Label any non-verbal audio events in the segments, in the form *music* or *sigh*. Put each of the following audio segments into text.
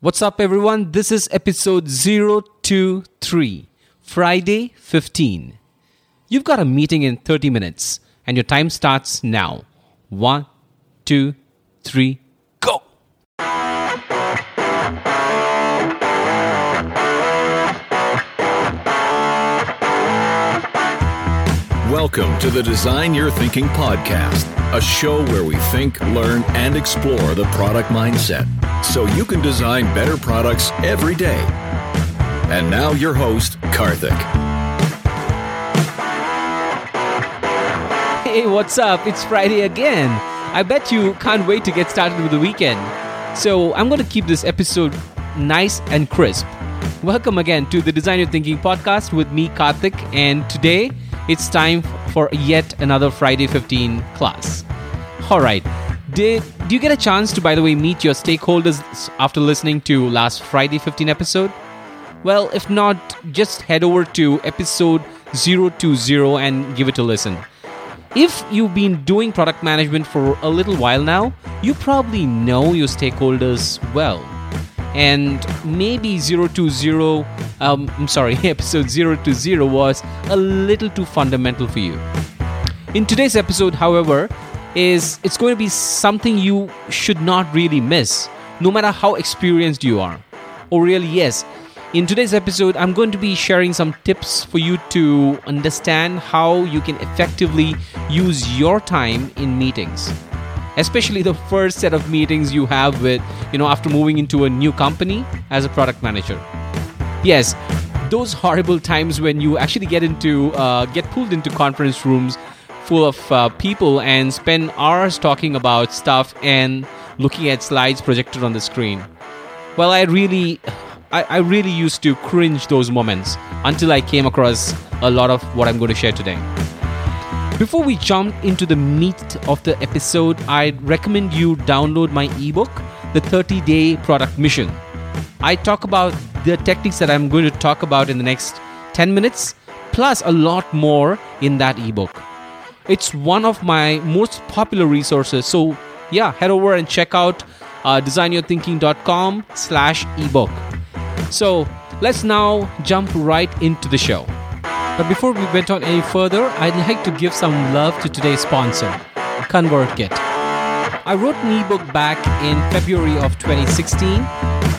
What's up, everyone? This is episode 023, Friday 15. You've got a meeting in 30 minutes, and your time starts now. One, two, three, Welcome to the Design Your Thinking podcast, a show where we think, learn, and explore the product mindset so you can design better products every day. And now, your host, Karthik. Hey, what's up? It's Friday again. I bet you can't wait to get started with the weekend. So, I'm going to keep this episode nice and crisp. Welcome again to the Design Your Thinking podcast with me, Karthik, and today it's time for yet another Friday 15 class. All right. Did do you get a chance to by the way meet your stakeholders after listening to last Friday 15 episode? Well, if not, just head over to episode 020 and give it a listen. If you've been doing product management for a little while now, you probably know your stakeholders well and maybe 020 um, i'm sorry *laughs* episode 020 was a little too fundamental for you. In today's episode however is it's going to be something you should not really miss no matter how experienced you are. Or really yes. In today's episode i'm going to be sharing some tips for you to understand how you can effectively use your time in meetings especially the first set of meetings you have with, you know, after moving into a new company as a product manager. Yes, those horrible times when you actually get into, uh, get pulled into conference rooms full of uh, people and spend hours talking about stuff and looking at slides projected on the screen. Well, I really, I, I really used to cringe those moments until I came across a lot of what I'm going to share today. Before we jump into the meat of the episode, I'd recommend you download my ebook, The 30 Day Product Mission. I talk about the techniques that I'm going to talk about in the next 10 minutes, plus a lot more in that ebook. It's one of my most popular resources, so yeah, head over and check out uh, designyourthinking.com slash ebook. So let's now jump right into the show. But before we went on any further, I'd like to give some love to today's sponsor, ConvertKit. I wrote an ebook back in February of 2016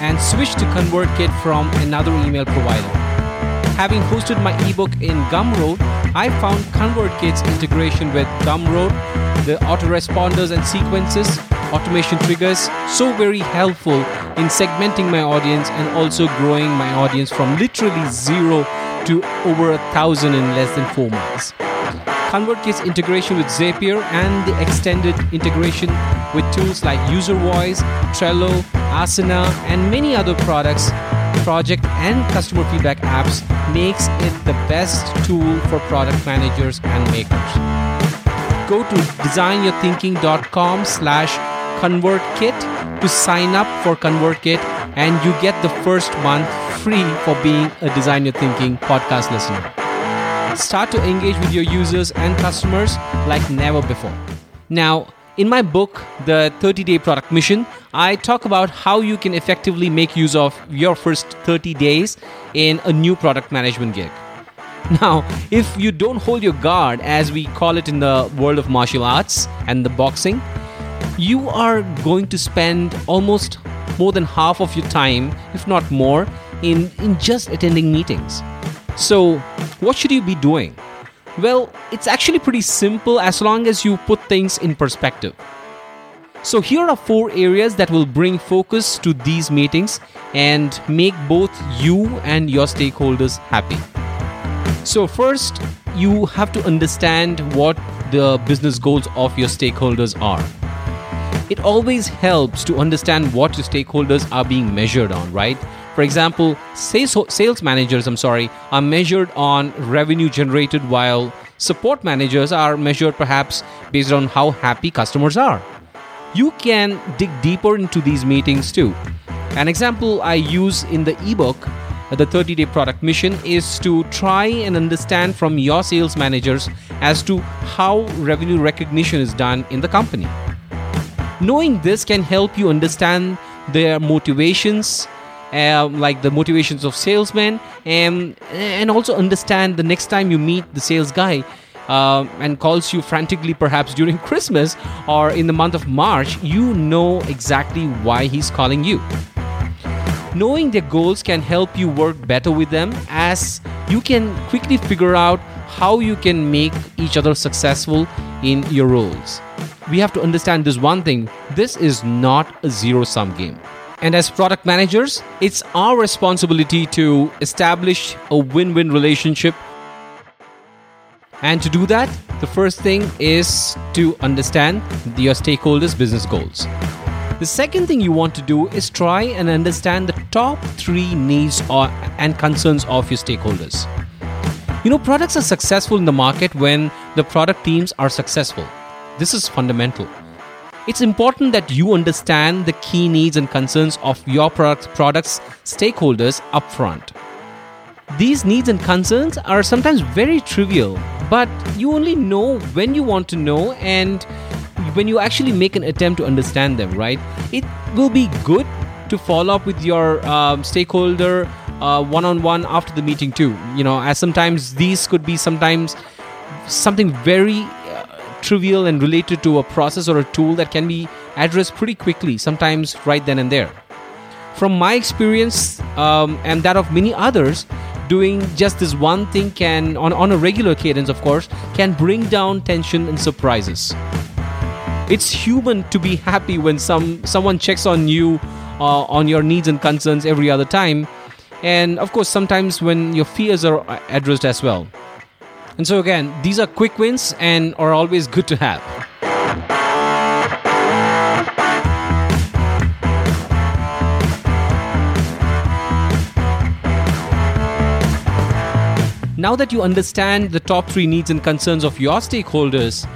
and switched to ConvertKit from another email provider. Having hosted my ebook in Gumroad, I found ConvertKit's integration with Gumroad, the autoresponders and sequences, automation triggers so very helpful in segmenting my audience and also growing my audience from literally zero to over a thousand in less than four months. ConvertKit's integration with Zapier and the extended integration with tools like UserVoice, Trello, Asana, and many other products, project and customer feedback apps makes it the best tool for product managers and makers. Go to designyourthinking.com slash ConvertKit to sign up for ConvertKit and you get the first month free for being a Design Your Thinking podcast listener. Start to engage with your users and customers like never before. Now, in my book, The 30 Day Product Mission, I talk about how you can effectively make use of your first 30 days in a new product management gig. Now, if you don't hold your guard, as we call it in the world of martial arts and the boxing, you are going to spend almost more than half of your time, if not more, in, in just attending meetings. So, what should you be doing? Well, it's actually pretty simple as long as you put things in perspective. So, here are four areas that will bring focus to these meetings and make both you and your stakeholders happy. So, first, you have to understand what the business goals of your stakeholders are. It always helps to understand what your stakeholders are being measured on, right? For example, sales, sales managers, I'm sorry, are measured on revenue generated while support managers are measured perhaps based on how happy customers are. You can dig deeper into these meetings too. An example I use in the ebook, the 30 day product mission, is to try and understand from your sales managers as to how revenue recognition is done in the company. Knowing this can help you understand their motivations, uh, like the motivations of salesmen, and and also understand the next time you meet the sales guy. Uh, and calls you frantically, perhaps during *laughs* Christmas or in the month of March, you know exactly why he's calling you. Knowing their goals can help you work better with them as you can quickly figure out how you can make each other successful in your roles. We have to understand this one thing this is not a zero sum game. And as product managers, it's our responsibility to establish a win win relationship. And to do that, the first thing is to understand your stakeholders' business goals. The second thing you want to do is try and understand the top three needs or, and concerns of your stakeholders. You know, products are successful in the market when the product teams are successful. This is fundamental. It's important that you understand the key needs and concerns of your product, product's stakeholders upfront. These needs and concerns are sometimes very trivial, but you only know when you want to know and when you actually make an attempt to understand them, right? It will be good to follow up with your um, stakeholder one on one after the meeting too. You know, as sometimes these could be sometimes something very trivial and related to a process or a tool that can be addressed pretty quickly, sometimes right then and there. From my experience um, and that of many others, doing just this one thing can, on, on a regular cadence, of course, can bring down tension and surprises. It's human to be happy when some someone checks on you uh, on your needs and concerns every other time. And of course sometimes when your fears are addressed as well and so again these are quick wins and are always good to have now that you understand the top three needs and concerns of your stakeholders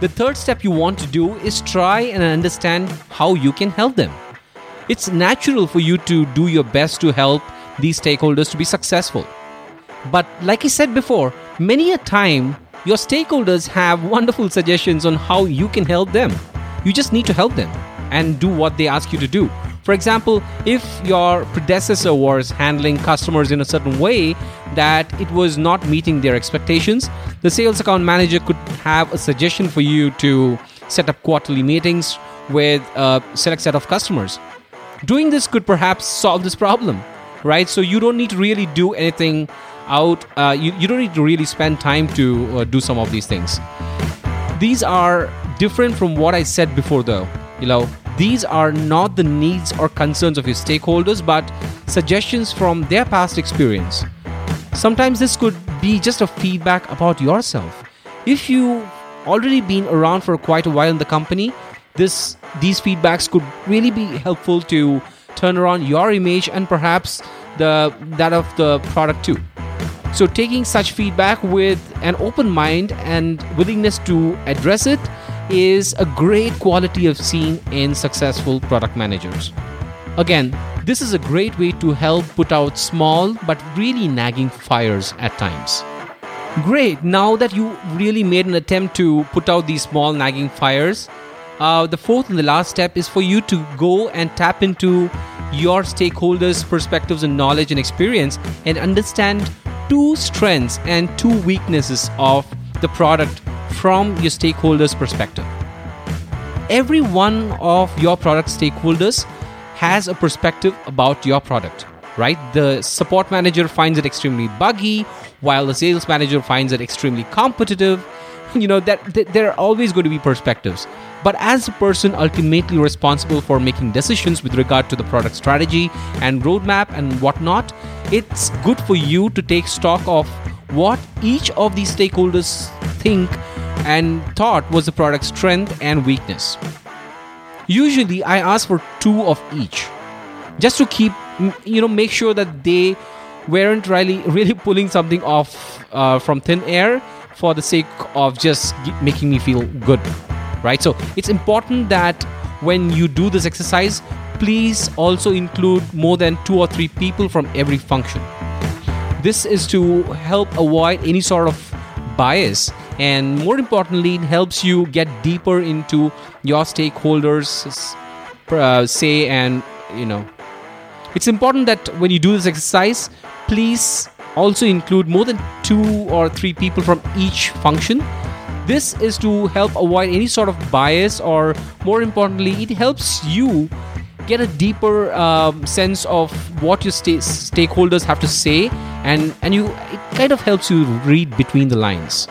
the third step you want to do is try and understand how you can help them. It's natural for you to do your best to help these stakeholders to be successful. But like I said before, many a time your stakeholders have wonderful suggestions on how you can help them. You just need to help them and do what they ask you to do. For example, if your predecessor was handling customers in a certain way that it was not meeting their expectations, the sales account manager could have a suggestion for you to set up quarterly meetings with a select set of customers. Doing this could perhaps solve this problem, right? So you don't need to really do anything out, uh, you, you don't need to really spend time to uh, do some of these things. These are different from what I said before, though. You know, these are not the needs or concerns of your stakeholders, but suggestions from their past experience. Sometimes this could be just a feedback about yourself. If you've already been around for quite a while in the company, this these feedbacks could really be helpful to turn around your image and perhaps the that of the product too. So taking such feedback with an open mind and willingness to address it is a great quality of seen in successful product managers. Again, this is a great way to help put out small but really nagging fires at times. Great, now that you really made an attempt to put out these small nagging fires, uh, the fourth and the last step is for you to go and tap into your stakeholders' perspectives and knowledge and experience and understand two strengths and two weaknesses of the product from your stakeholders' perspective. Every one of your product stakeholders has a perspective about your product, right? The support manager finds it extremely buggy, while the sales manager finds it extremely competitive. *laughs* You know, that, that there are always going to be perspectives. But as the person ultimately responsible for making decisions with regard to the product strategy and roadmap and whatnot, it's good for you to take stock of what each of these stakeholders think and thought was the product's strength and weakness. Usually, I ask for two of each, just to keep, you know, make sure that they weren't really, *laughs* really pulling something off uh, from thin air for the sake of just making me feel good, right? So it's important that when you do this exercise, please also include more than two or three people from every function. This is to help avoid any sort of bias and more importantly it helps you get deeper into your stakeholders uh, say and you know. It's important that when you do this exercise, please also include more than two or three people from each function. This is to help avoid any sort of bias, or more importantly, it helps you get a deeper um, sense of what your sta- stakeholders have to say, and and you it kind of helps you read between the lines.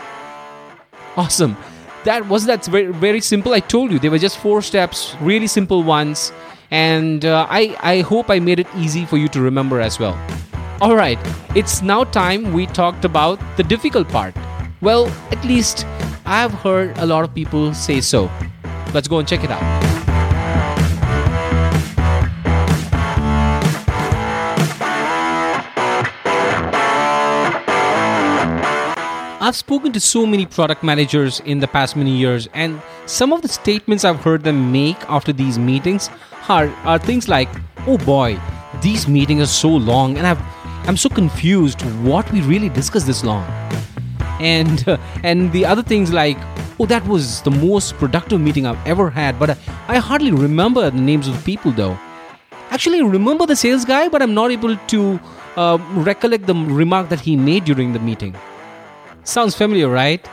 Awesome. That was that's very very simple. I told you they were just four steps, really simple ones, and uh, I I hope I made it easy for you to remember as well. All right, it's now time we talked about the difficult part. Well, at least I've heard a lot of people say so. Let's go and check it out. I've spoken to so many product managers in the past many years, and some of the statements I've heard them make after these meetings are, are things like, oh boy, these meetings are so long, and I've, I'm so confused what we really discussed this long. And, uh, and the other things like, oh, that was the most productive meeting I've ever had, but I, I hardly remember the names of the people though. Actually, I remember the sales guy, but I'm not able to uh, recollect the remark that he made during the meeting. Sounds familiar, right?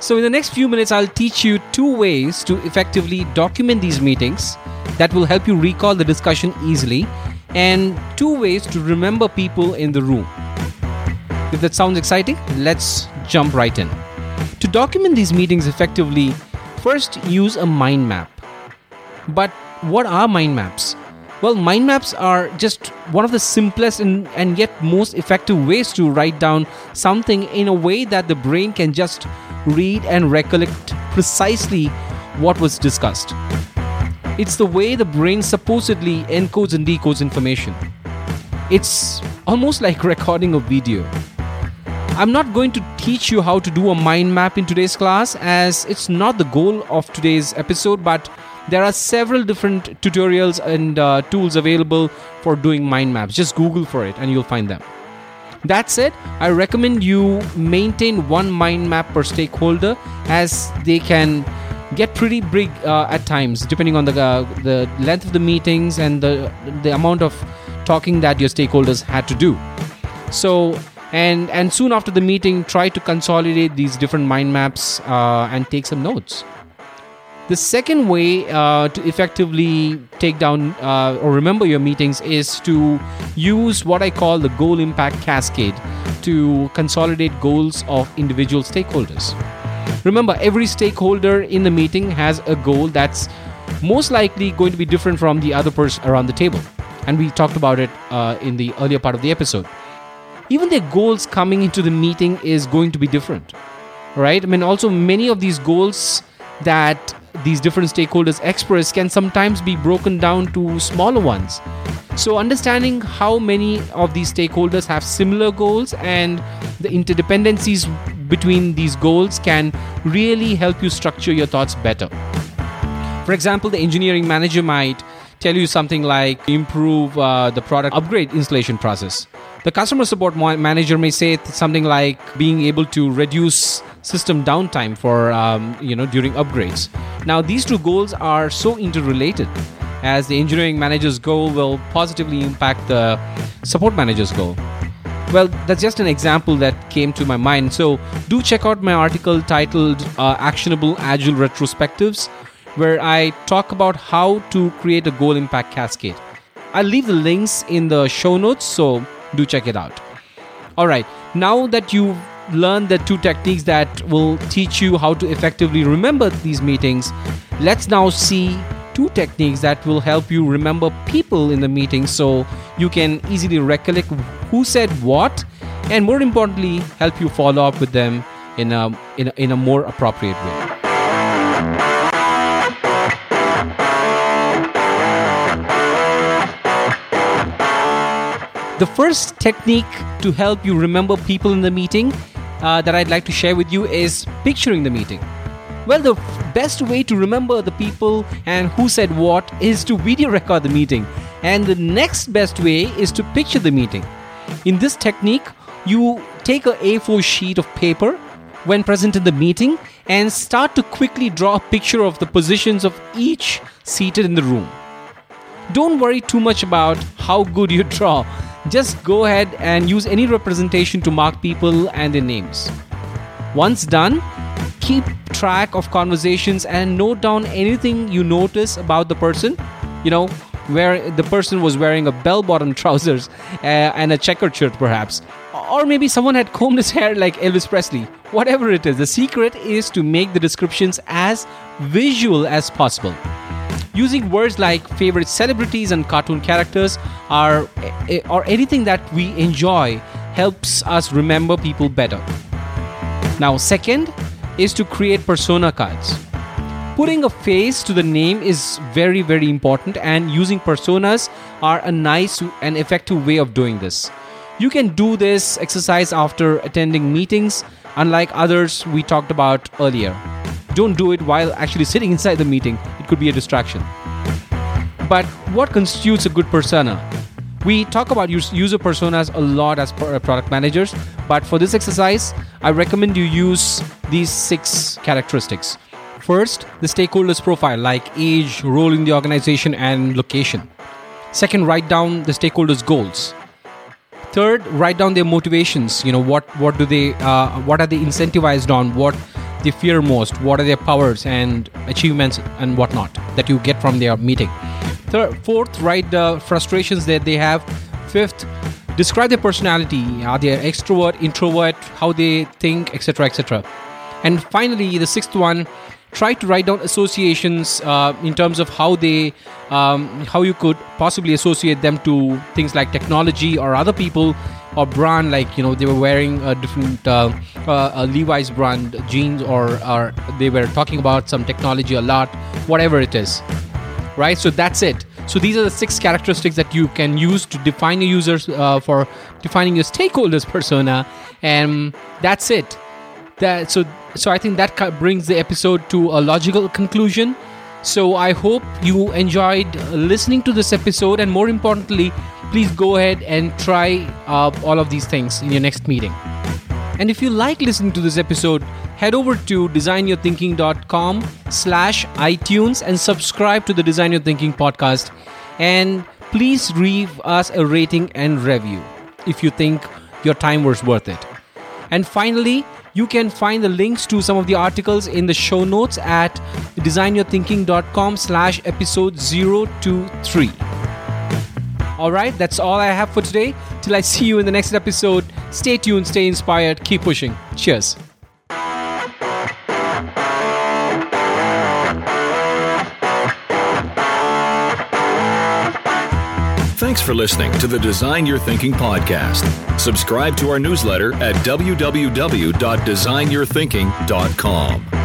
So, in the next few minutes, I'll teach you two ways to effectively document these meetings that will help you recall the discussion easily, and two ways to remember people in the room. If that sounds exciting, let's jump right in. To document these meetings effectively, first use a mind map. But what are mind maps? Well, mind maps are just one of the simplest and, and yet most effective ways to write down something in a way that the brain can just read and recollect precisely what was discussed. It's the way the brain supposedly encodes and decodes information. It's almost like recording a video. I'm not going to teach you how to do a mind map in today's class as it's not the goal of today's episode, but there are several different tutorials and uh, tools available for doing mind maps. Just Google for it and you'll find them. That said, I recommend you maintain one mind map per stakeholder as they can get pretty big uh, at times depending on the uh, the length of the meetings and the the amount of talking that your stakeholders had to do. So and and soon after the meeting, try to consolidate these different mind maps uh, and take some notes. The second way uh, to effectively take down uh, or remember your meetings is to use what I call the goal impact cascade to consolidate goals of individual stakeholders. Remember, every stakeholder in the meeting has a goal that's most likely going to be different from the other person around the table. And we talked about it uh, in the earlier part of the episode. Even their goals coming into the meeting is going to be different, right? I mean, also, many of these goals that these different stakeholders express can sometimes be broken down to smaller ones. So, understanding how many of these stakeholders have similar goals and the interdependencies between these goals can really help you structure your thoughts better. For example, the engineering manager might tell you something like improve uh, the product upgrade installation process. The customer support manager may say something like being able to reduce system downtime for um, you know during upgrades. Now these two goals are so interrelated as the engineering manager's goal will positively impact the support manager's goal. Well, that's just an example that came to my mind. So do check out my article titled uh, Actionable Agile Retrospectives, where I talk about how to create a goal impact cascade. I'll leave the links in the show notes, so do check it out. All right, now that you've learned the two techniques that will teach you how to effectively remember these meetings, let's now see two techniques that will help you remember people in the meeting so you can easily recollect who said what and more importantly help you follow up with them in a, in a, in a more appropriate way. The first technique to help you remember people in the meeting uh, that I'd like to share with you is picturing the meeting. Well, the best way to remember the people and who said what is to video record the meeting. And the next best way is to picture the meeting. In this technique, you take a A4 sheet of paper when present in the meeting and start to quickly draw a picture of the positions of each seated in the room. don't worry too much about how good you *laughs* draw. Just go ahead and use any representation to mark people and their names. Once done, keep track of conversations and note down anything you notice about the person. You know, where the person was wearing a bell bottom *laughs* trousers uh, and a checkered shirt, perhaps. Or maybe someone had combed his hair like Elvis Presley. Whatever it is, the secret is to make the descriptions as visual as possible. Using words like favorite celebrities and cartoon characters are, eh, or anything that we enjoy helps us remember people better. Now, second is to create persona cards. Putting a face to the name is very, very important, and using personas are a nice and effective way of doing this. You can do this exercise after attending meetings, unlike others we talked about earlier. Don't do it while actually sitting inside the meeting, it could be a distraction. But what constitutes a good persona? We talk about user personas a lot as product managers, but for this exercise, I recommend you use these six characteristics. First, the stakeholders profile like age, role in the organization, and location. Second, write down the stakeholders' goals. Third, write down their motivations. You know what what do they uh, what are they incentivized on? What they fear most? What are their powers and achievements and whatnot that you get from their meeting? Third, fourth, write the frustrations that they have. Fifth, describe their personality. Are they extrovert, introvert? How they think, etc., etc. And finally, the sixth one try to write down associations uh, in terms of how they um, how you could possibly associate them to things like technology or other people or brand like you know they were wearing a different uh, uh, levi's brand jeans or, or they were talking about some technology a lot whatever it is right? So that's it. So these are the six characteristics that you can use to define your users uh, for defining your stakeholders *laughs* persona. And that's it. That so so I think that brings the episode to a logical conclusion. So I hope you enjoyed listening to this episode, and more importantly, please go ahead and try uh, all of these things in your next meeting. And if you like listening to this episode, head over to designyourthinking.com slash iTunes and subscribe to the Design Your Thinking podcast. And please leave us a rating and review if you think your time was worth it. And finally, you can find the links to some of the articles in the show notes at designyourthinking.com slash episode 023. All right, that's all I have for today. Till I see you in the next episode, stay tuned, stay inspired, keep pushing. Cheers. Thanks for listening to the Design Your Thinking podcast. Subscribe to our newsletter at www.designyourthinking.com.